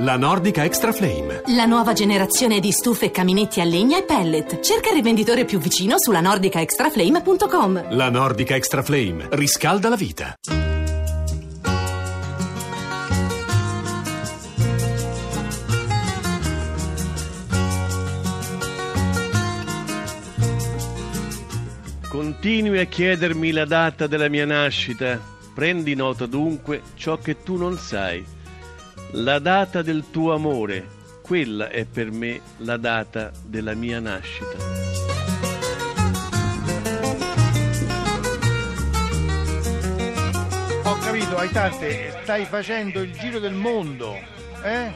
La Nordica Extra Flame. La nuova generazione di stufe e caminetti a legna e pellet. Cerca il rivenditore più vicino sulla nordicaextraflame.com. La Nordica Extra Flame riscalda la vita. Continui a chiedermi la data della mia nascita. Prendi nota dunque ciò che tu non sai. La data del tuo amore, quella è per me la data della mia nascita. Ho capito, Aitante, stai facendo il giro del mondo, eh?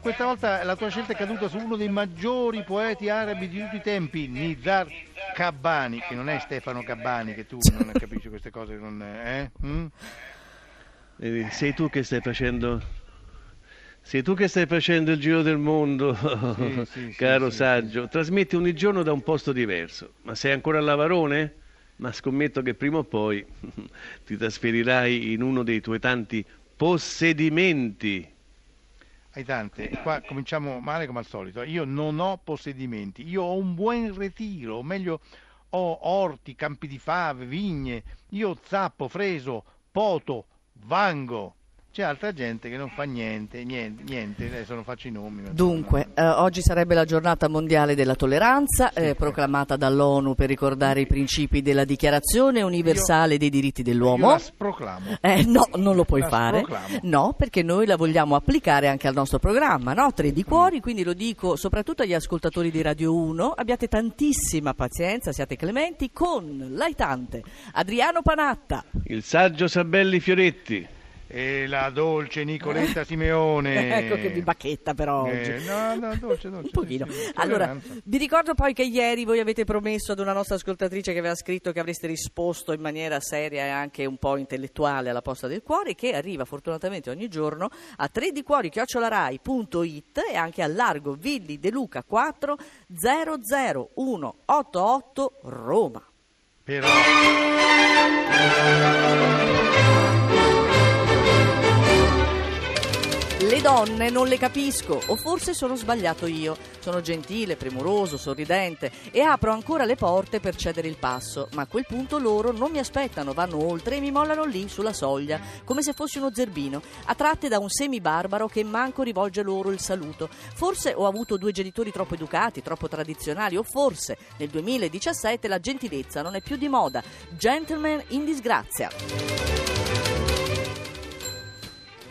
Questa volta la tua scelta è caduta su uno dei maggiori poeti arabi di tutti i tempi, Nizar Kabbani, che non è Stefano Cabbani, che tu non capisci queste cose, non, eh? Mm? Eh, Sei tu che stai facendo. Sei tu che stai facendo il giro del mondo, Sì, sì, caro sì, saggio. Trasmetti ogni giorno da un posto diverso. Ma sei ancora a Lavarone? Ma scommetto che prima o poi ti trasferirai in uno dei tuoi tanti possedimenti. Aitante, qua cominciamo male come al solito. Io non ho possedimenti, io ho un buon ritiro, o meglio ho orti, campi di fave, vigne, io zappo, freso, poto, vango. C'è altra gente che non fa niente, niente, niente, adesso non faccio i nomi. Dunque, eh, oggi sarebbe la giornata mondiale della tolleranza, eh, proclamata dall'ONU per ricordare i principi della Dichiarazione universale dei diritti io dell'uomo. la sproclamo. Eh, no, non lo puoi La fare. proclamo. No, perché noi la vogliamo applicare anche al nostro programma, no? Tre di cuori, quindi lo dico soprattutto agli ascoltatori di Radio 1, abbiate tantissima pazienza, siate clementi con l'aitante Adriano Panatta. Il saggio Sabelli Fioretti. E la dolce Nicoletta Simeone. ecco che vi bacchetta però oggi. Eh, no, no, dolce, dolce. Un pochino. sì, sì, Allora, vi ricordo poi che ieri voi avete promesso ad una nostra ascoltatrice che aveva scritto che avreste risposto in maniera seria e anche un po' intellettuale alla posta del cuore, che arriva fortunatamente ogni giorno a 3 di cuori chiocciolarai.it e anche a largo Villi De Luca 4 00188 Roma. Però... Le donne non le capisco, o forse sono sbagliato io. Sono gentile, premuroso, sorridente e apro ancora le porte per cedere il passo, ma a quel punto loro non mi aspettano, vanno oltre e mi mollano lì sulla soglia, come se fossi uno zerbino, attratte da un semibarbaro che manco rivolge loro il saluto. Forse ho avuto due genitori troppo educati, troppo tradizionali, o forse nel 2017 la gentilezza non è più di moda. Gentleman in disgrazia.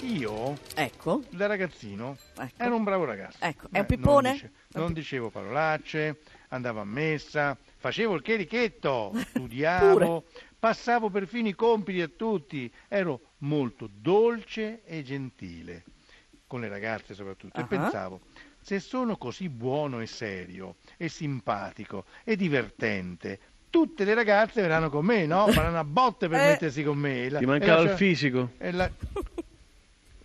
Io, Ecco, da ragazzino, ecco. ero un bravo ragazzo. Ecco, è un Eh, pippone? Non, dice- non dicevo parolacce, andavo a messa, facevo il cherichetto, studiavo, passavo perfino i compiti a tutti, ero molto dolce e gentile, con le ragazze soprattutto, Ah. e pensavo, se sono così buono e serio, e simpatico, e divertente, tutte le ragazze verranno con me, no? Faranno a botte per Eh. mettersi con me. La- Ti mancava il lascia- fisico. la...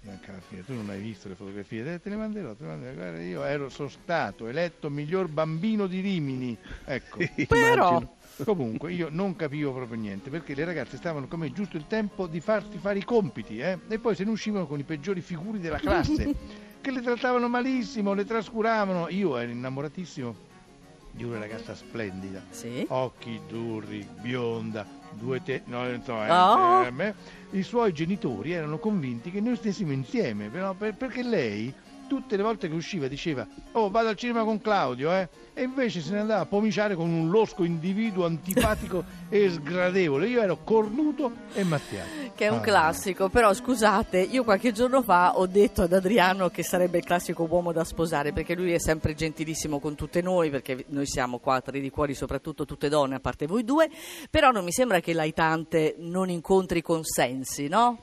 Mi manca la fine, tu non hai visto le fotografie, te, te le manderò, te le manderò. Guarda, io ero, sono stato eletto miglior bambino di Rimini, ecco. Però-. Comunque io non capivo proprio niente perché le ragazze stavano con me giusto il tempo di farti fare i compiti eh? e poi se ne uscivano con i peggiori figuri della classe che le trattavano malissimo, le trascuravano. Io ero innamoratissimo di una ragazza splendida, Sì. occhi durri, bionda, due te... No, insomma, eh, Oh. eh, me- i suoi genitori erano convinti che noi stessimo insieme, però, per- perché lei tutte le volte che usciva diceva oh vado al cinema con Claudio eh? e invece se ne andava a pomiciare con un losco individuo antipatico e sgradevole. Io ero cornuto e mazziato. Che è un Ah. classico, però scusate, io qualche giorno fa ho detto ad Adriano che sarebbe il classico uomo da sposare perché lui è sempre gentilissimo con tutte noi, perché noi siamo qua, tre di cuori, soprattutto tutte donne, a parte voi due, però non mi sembra che l'aitante non incontri consensi, no?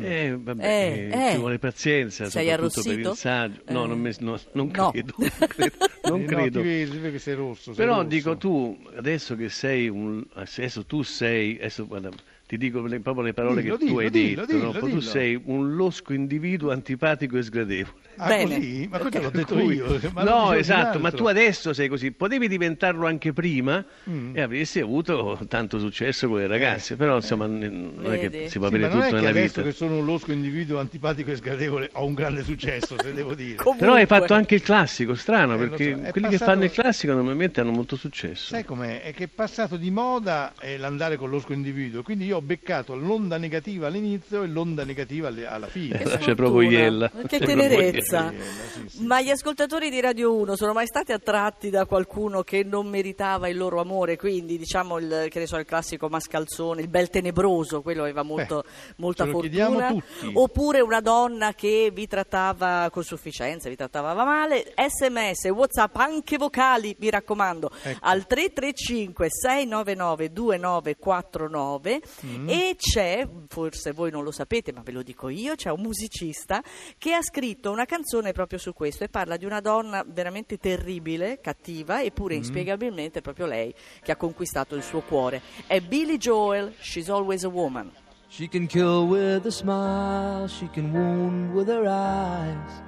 Eh, vabbè, Eh, eh, eh. ci vuole pazienza, Sei soprattutto per arrossito? il saggio. No, Eh. non, mi- no, non No. credo. Non credo. non Eh, no, credo. ti vedi, sei rosso. sei Però rosso. dico tu, adesso che sei un... Adesso tu sei... Adesso, guarda, ti dico le- proprio le parole Dillo, che tu dillo, hai dillo, detto. no? dillo, Tu dillo. sei un losco individuo antipatico e sgradevole. Ah, Bene. così? Ma questo l'ho detto Cui- io. ma lo no, esatto, ma tu adesso sei così. Potevi diventarlo anche prima Mm. e avresti avuto tanto successo con le ragazze. Però insomma, n- non è che si può Sì, avere ma non è tutto che nella adesso vita. che sono un losco individuo antipatico e sgradevole ho un grande successo, se devo dire. Comunque. Però hai fatto anche il classico, strano, Eh, perché so, quelli che passato- fanno il classico normalmente hanno molto successo. Sai com'è? È che è passato di moda eh, l'andare con l'osco individuo, quindi io ho beccato l'onda negativa all'inizio e l'onda negativa alla fine. Eh, Che c'è proprio Iella. Che C'è tenerezza. Iella, sì, sì. Ma gli ascoltatori di Radio 1 sono mai stati attratti da qualcuno che non meritava il loro amore? Quindi, diciamo, il, che ne so, il classico mascalzone, il bel tenebroso, quello aveva molto, molta ce lo fortuna. Oppure una donna che vi trattava con sufficienza, vi trattava male. SMS, WhatsApp, anche vocali, mi raccomando, Ecco. al 335 699 2949 Mm. E c'è, forse voi non lo sapete, ma ve lo dico io, c'è un musicista che ha scritto una canzone proprio su questo e parla di una donna veramente terribile, cattiva, Mm. eppure inspiegabilmente è proprio lei che ha conquistato il suo cuore. È Billy Joel, She's Always a Woman. She can kill with a smile, she can wound with her eyes,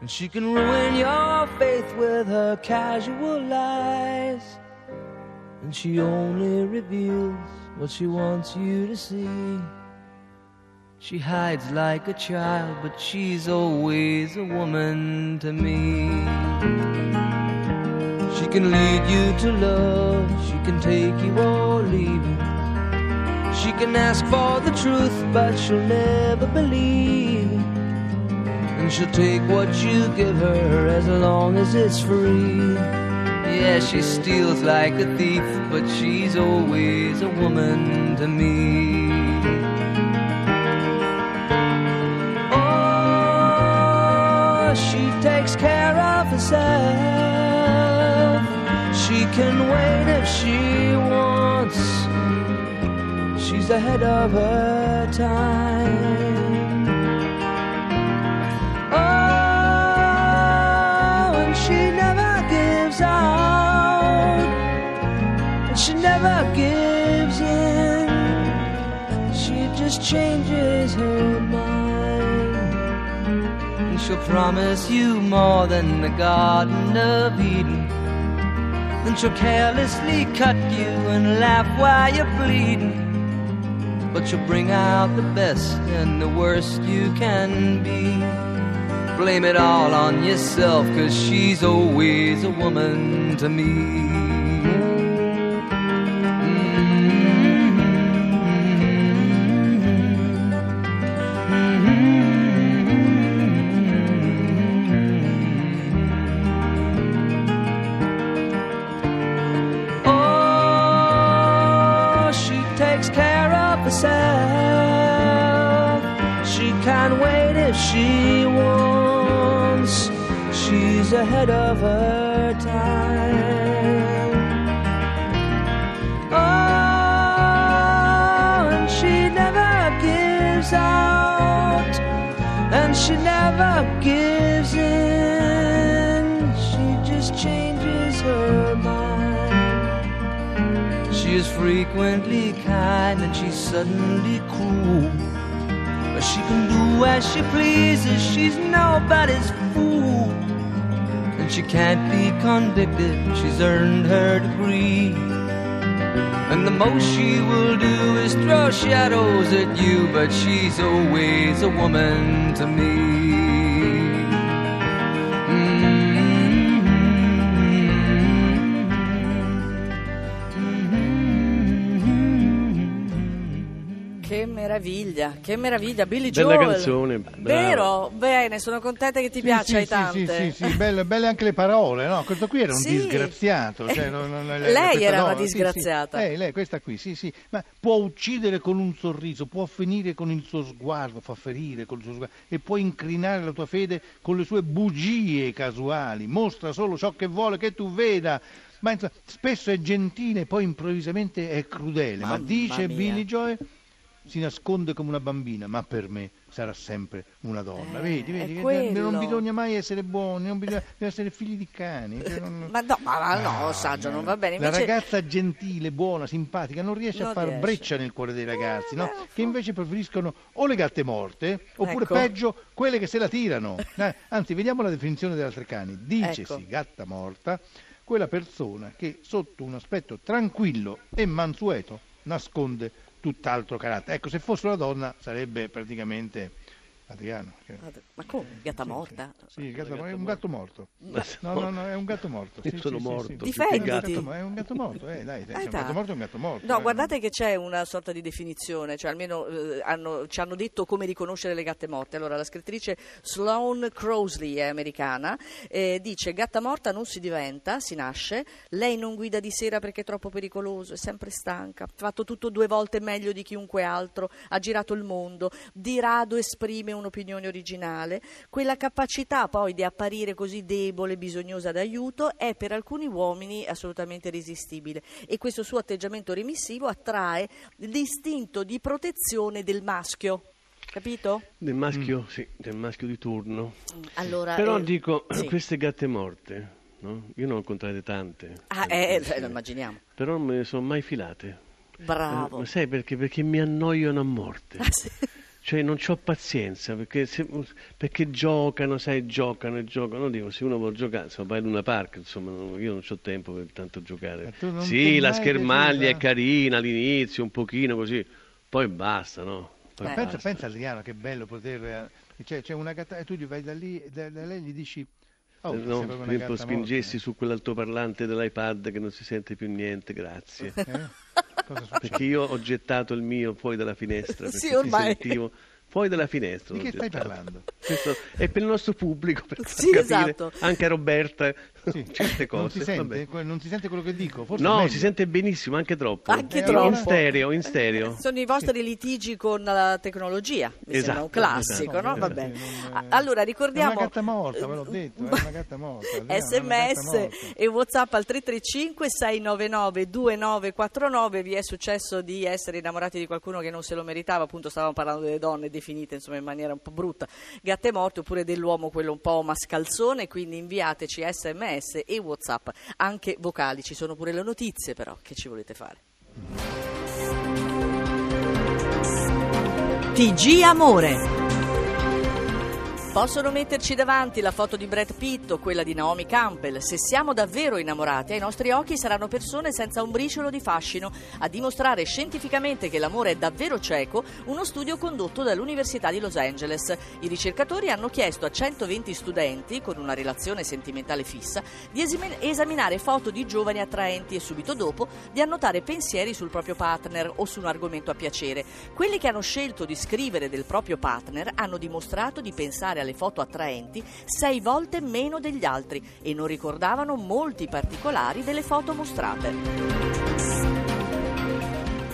and she can ruin your faith with her casual lies. And she only reveals what she wants you to see. She hides like a child, but she's always a woman to me. She can lead you to love, she can take you or leave you. She can ask for the truth, but she'll never believe. And she'll take what you give her as long as it's free. Yeah, she steals like a thief, but she's always a woman to me. Oh, she takes care of herself. She can wait if she wants. She's ahead of her time. Changes her mind. And she'll promise you more than the Garden of Eden. Then she'll carelessly cut you and laugh while you're bleeding. But she'll bring out the best and the worst you can be. Blame it all on yourself, cause she's always a woman to me. She wants. She's ahead of her time. Oh, and she never gives out, and she never gives in. She just changes her mind. She is frequently kind and she's suddenly cruel. She can do as she pleases, she's nobody's fool. And she can't be convicted, she's earned her degree. And the most she will do is throw shadows at you, but she's always a woman to me. Che meraviglia, che meraviglia, Billy Bella Joel. canzone, brava. Vero? Bene, sono contenta che ti Sì, piaccia sì, ai sì, tante. Sì, sì, sì, belle, belle anche le parole, no? Questo qui era un Sì. disgraziato. cioè, non- non- Lei questa era una donna, sì, sì. disgraziata. Lei, lei, questa qui, sì, sì. Ma può uccidere con un sorriso, può finire con il suo sguardo, fa ferire col suo sguardo e può incrinare la tua fede con le sue bugie casuali. Mostra solo ciò che vuole che tu veda. Ma insomma, spesso è gentile, poi improvvisamente è crudele. Ma Mamma dice mia. Billy Joel si nasconde come una bambina, ma per me sarà sempre una donna. Eh, vedi, vedi, quello. non bisogna mai essere buoni, non bisogna, essere figli di cani. cioè non- Ma no, ma, no, Ah, saggio, no. non va bene. La Invece, ragazza gentile, buona, simpatica non riesce Non a far riesce. breccia nel cuore dei ragazzi, no? Eh, che invece preferiscono o le gatte morte oppure Ecco. peggio quelle che se la tirano. Eh, anzi, vediamo la definizione dell'altrecani. Dicesi Ecco. gatta morta quella persona che sotto un aspetto tranquillo e mansueto nasconde tutt'altro carattere. Ecco, se fosse una donna sarebbe praticamente Adriano. che- ma come? Gatta morta? Sì, il gatto- è un gatto morto. No, no, no, è un gatto morto. Sì, sono sì, sì, morto, sì. più Difenditi. È un gatto È un gatto morto, eh, dai, Eh, è un dai. gatto morto è un gatto morto. No, eh. guardate che c'è una sorta di definizione, cioè almeno eh, hanno- ci hanno detto come riconoscere le gatte morte. Allora, la scrittrice Sloane Crosley è americana, eh, dice gatta morta non si diventa, si nasce, lei non guida di sera perché è troppo pericoloso, è sempre stanca, ha fatto tutto due volte meglio di chiunque altro, ha girato il mondo, di rado esprime un'opinione originale. Quella capacità poi di apparire così debole, bisognosa d'aiuto, è per alcuni uomini assolutamente irresistibile e questo suo atteggiamento remissivo attrae l'istinto di protezione del maschio. Capito? Del maschio, sì, del maschio di turno. Allora, Però eh, dico, sì. queste gatte morte, no? Io ne ho incontrate tante. Ah, eh, eh, lo immaginiamo. Però non me ne sono mai filate. Bravo. Eh, Ma sai perché? Perché mi annoiano a morte. Ah, sì. Cioè non ho pazienza perché, se- perché giocano, sai, giocano e giocano. Dico, se uno vuole giocare, insomma, vai in una park, insomma, io non ho tempo per tanto giocare. Sì, la schermaglia è carina all'inizio, un pochino così, poi basta, no? Poi Eh. Pensa, basta. pensa Adriano che bello poter eh, cioè, c'è una gatta e tu gli vai da lì e da, da lei gli dici oh, Eh, no, per esempio spingessi morta, su quell'altoparlante dell'iPad che non si sente più niente, grazie. eh? Perché io ho gettato il mio fuori dalla finestra, perché Sì, ti ormai. sentivo fuori dalla finestra. Di che stai gettato. parlando? Questo è per il nostro pubblico, per Sì, capire esatto. anche a Roberta Sì. certe cose. Non si, sente, vabbè. Que- non si sente quello che dico? Forse No, si sente benissimo, anche troppo. Anche In troppo. stereo, in stereo. Sono i vostri litigi con la tecnologia, mi Esatto, sembra un classico, esatto. no? No, Va sì, bene. non- Allora, ricordiamo... È una gatta morta, ve l'ho detto, è una gatta morta. Sms morta. e whatsapp al 335 699 2949 vi è successo di essere innamorati di qualcuno che non se lo meritava appunto stavamo parlando delle donne definite insomma in maniera un po' brutta gatte morte oppure dell'uomo quello un po' mascalzone quindi inviateci sms e whatsapp anche vocali ci sono pure le notizie però che ci volete fare. TG Amore Possono metterci davanti la foto di Brad Pitt o quella di Naomi Campbell. Se siamo davvero innamorati, ai nostri occhi saranno persone senza un briciolo di fascino. A dimostrare scientificamente che l'amore è davvero cieco, uno studio condotto dall'Università di Los Angeles. I ricercatori hanno chiesto a 120 studenti, con una relazione sentimentale fissa, di esaminare foto di giovani attraenti e subito dopo di annotare pensieri sul proprio partner o su un argomento a piacere. Quelli che hanno scelto di scrivere del proprio partner hanno dimostrato di pensare alle foto attraenti sei volte meno degli altri e non ricordavano molti particolari delle foto mostrate.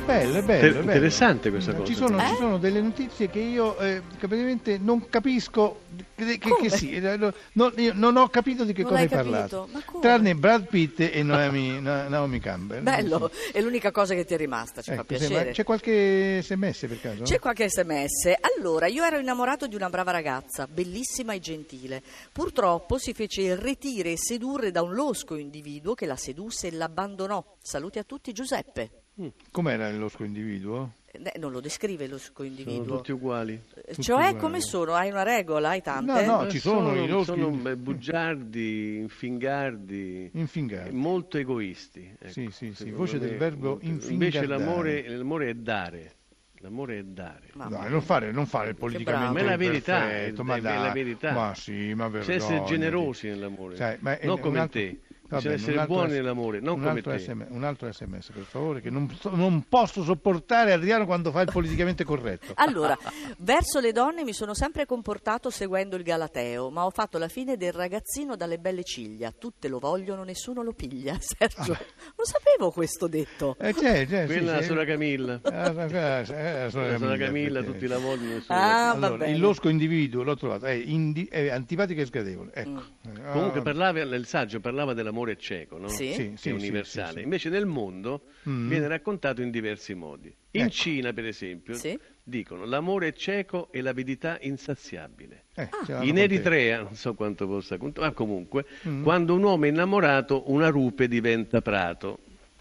Bello, è bello, bello. interessante questa Ci cosa. sono, Eh? ci sono delle notizie che io eh, praticamente non capisco che, che- che sì, eh, no- no, io non ho capito di che Non cosa hai parlato. Tranne Brad Pitt e Naomi, Na- Naomi Campbell. Bello, è l'unica cosa che ti è rimasta, ci fa Ecco, ma piacere. c'è qualche sms per caso? C'è qualche sms. Allora, io ero innamorato di una brava ragazza, bellissima e gentile. Purtroppo si fece retire e sedurre da un losco individuo che la sedusse e l'abbandonò. Saluti a tutti, Giuseppe. Com'era il losco individuo? Eh, non lo descrive losco Sono individuo. tutti uguali. Eh, tutti Cioè, uguali. come sono? Hai una regola? Hai tante? No, no, ci sono i loschi- sono beh, bugiardi, infingardi, Infingare. molto egoisti. ecco, Sì, sì, sì, voce del verbo molto- Invece infingardare. l'amore, l'amore è dare. L'amore è dare. Dai, non fare, non fare il politicamente. Ma è la verità, è- ma è dai, la verità. Ma sì, ma vergognati. essere generosi nell'amore, Sai, ma è- non come altro- te. Bisogna essere buoni nell'amore, non un come altro te. SM un altro sms per favore, che non, non posso sopportare Adriano quando fa il politicamente corretto. Allora, verso le donne mi sono sempre comportato seguendo il Galateo, ma ho fatto la fine del ragazzino dalle belle ciglia. Tutte lo vogliono, nessuno lo piglia. Sergio, non sapevo questo detto. Eh, c'è, c'è, sì, Quella è la sì. sorella Camilla. Eh, eh, eh, eh, La Camilla, effettivamente. tutti la vogliono. Ah, Allora, il losco individuo l'ho trovato, è, indi- è antipatico e sgradevole. Ecco. Mm. Eh, Comunque ah, parlava, il saggio parlava dell'amore l'amore è cieco, no? Sì. Sì, È sì, sì, universale. sì, sì. Invece nel mondo Mm. viene raccontato in diversi modi. In Ecco. Cina, per esempio, Sì. dicono l'amore è cieco e l'avidità insaziabile. Eh, l'hanno In. Eritrea, non so quanto possa contare, ma comunque, Mm. quando un uomo è innamorato, una rupe diventa prato.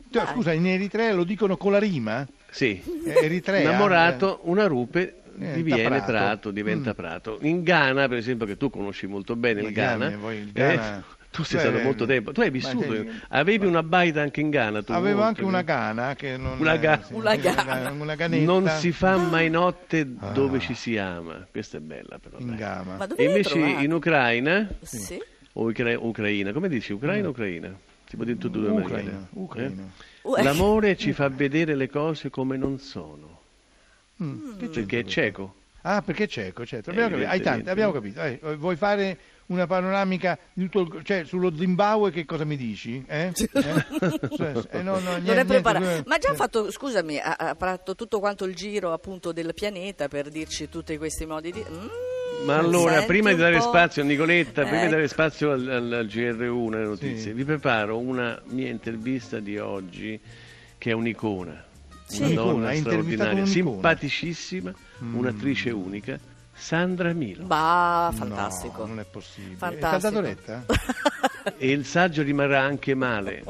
Cioè, scusa, in Eritrea lo dicono con la rima? Sì, Eh, Eritrea? innamorato, una rupe Diventa diviene prato. prato, diventa Mm. prato. In Ghana, per esempio, che tu conosci molto bene il Ma Ghana, Ghana, il eh, Ghana- tu sei Beh, stato molto tempo, tu hai vissuto, avevi una baita anche in Ghana. Tu Avevo molto, anche una che- gana che non... Una ga- sì, Una sì, gana. Una ganetta. Non si fa mai notte Ah. dove ci si ama, questa è bella però. In dai. gama. Ma dove E invece trovato? in Ucraina, Sì. o Ucra- Ucraina, come dici, Ucraina o Ucraina? Si può dire e due Ucraina. Ucraina. Eh? L'amore ci fa vedere le cose come non sono, Mm, perché è cieco. Ah, perché è cieco, certo. Abbiamo capito. Hai tanti, abbiamo capito. Eh, vuoi fare una panoramica di tutto il- cioè, sullo Zimbabwe che cosa mi dici? Eh? Eh? Cioè, eh, no, no, non è preparato. Ma già ha eh. fatto, scusami, ha, ha fatto tutto quanto il giro appunto del pianeta per dirci tutti questi modi di... Mm, Ma allora, senti prima di dare po'. spazio a Nicoletta, prima di Ecco. dare spazio al, al- al GR1, alle notizie, Sì. vi preparo una mia intervista di oggi che è un'icona. Sì. Una Un'icona, donna intervistato straordinaria, un'icona. simpaticissima, un'attrice unica, Sandra Milo. Bah, No, fantastico. non è possibile. Fantastico. È stata letta? E il saggio rimarrà anche male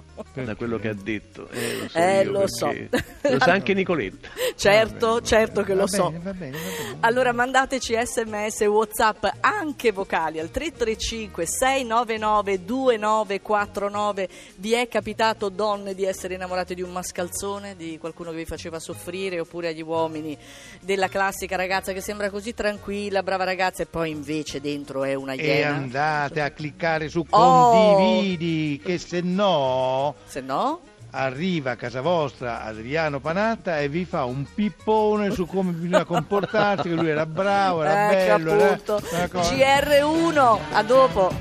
da quello che ha detto. Eh, lo so, Eh, io lo so. Lo sa anche Nicoletta. certo, bene, certo che va lo bene, so. Va bene, va bene. Allora mandateci sms e whatsapp anche vocali al 335 699 2949 Vi è capitato donne di essere innamorate di un mascalzone, di qualcuno che vi faceva soffrire oppure agli uomini della classica ragazza che sembra così tranquilla, brava ragazza e poi invece dentro è una E iena? andate a cliccare su Oh! condividi, che se no Se no? arriva a casa vostra Adriano Panatta e vi fa un pippone su come bisogna comportarsi, che lui era bravo, era ecco bello. era- appunto. una cosa- GR1, a dopo.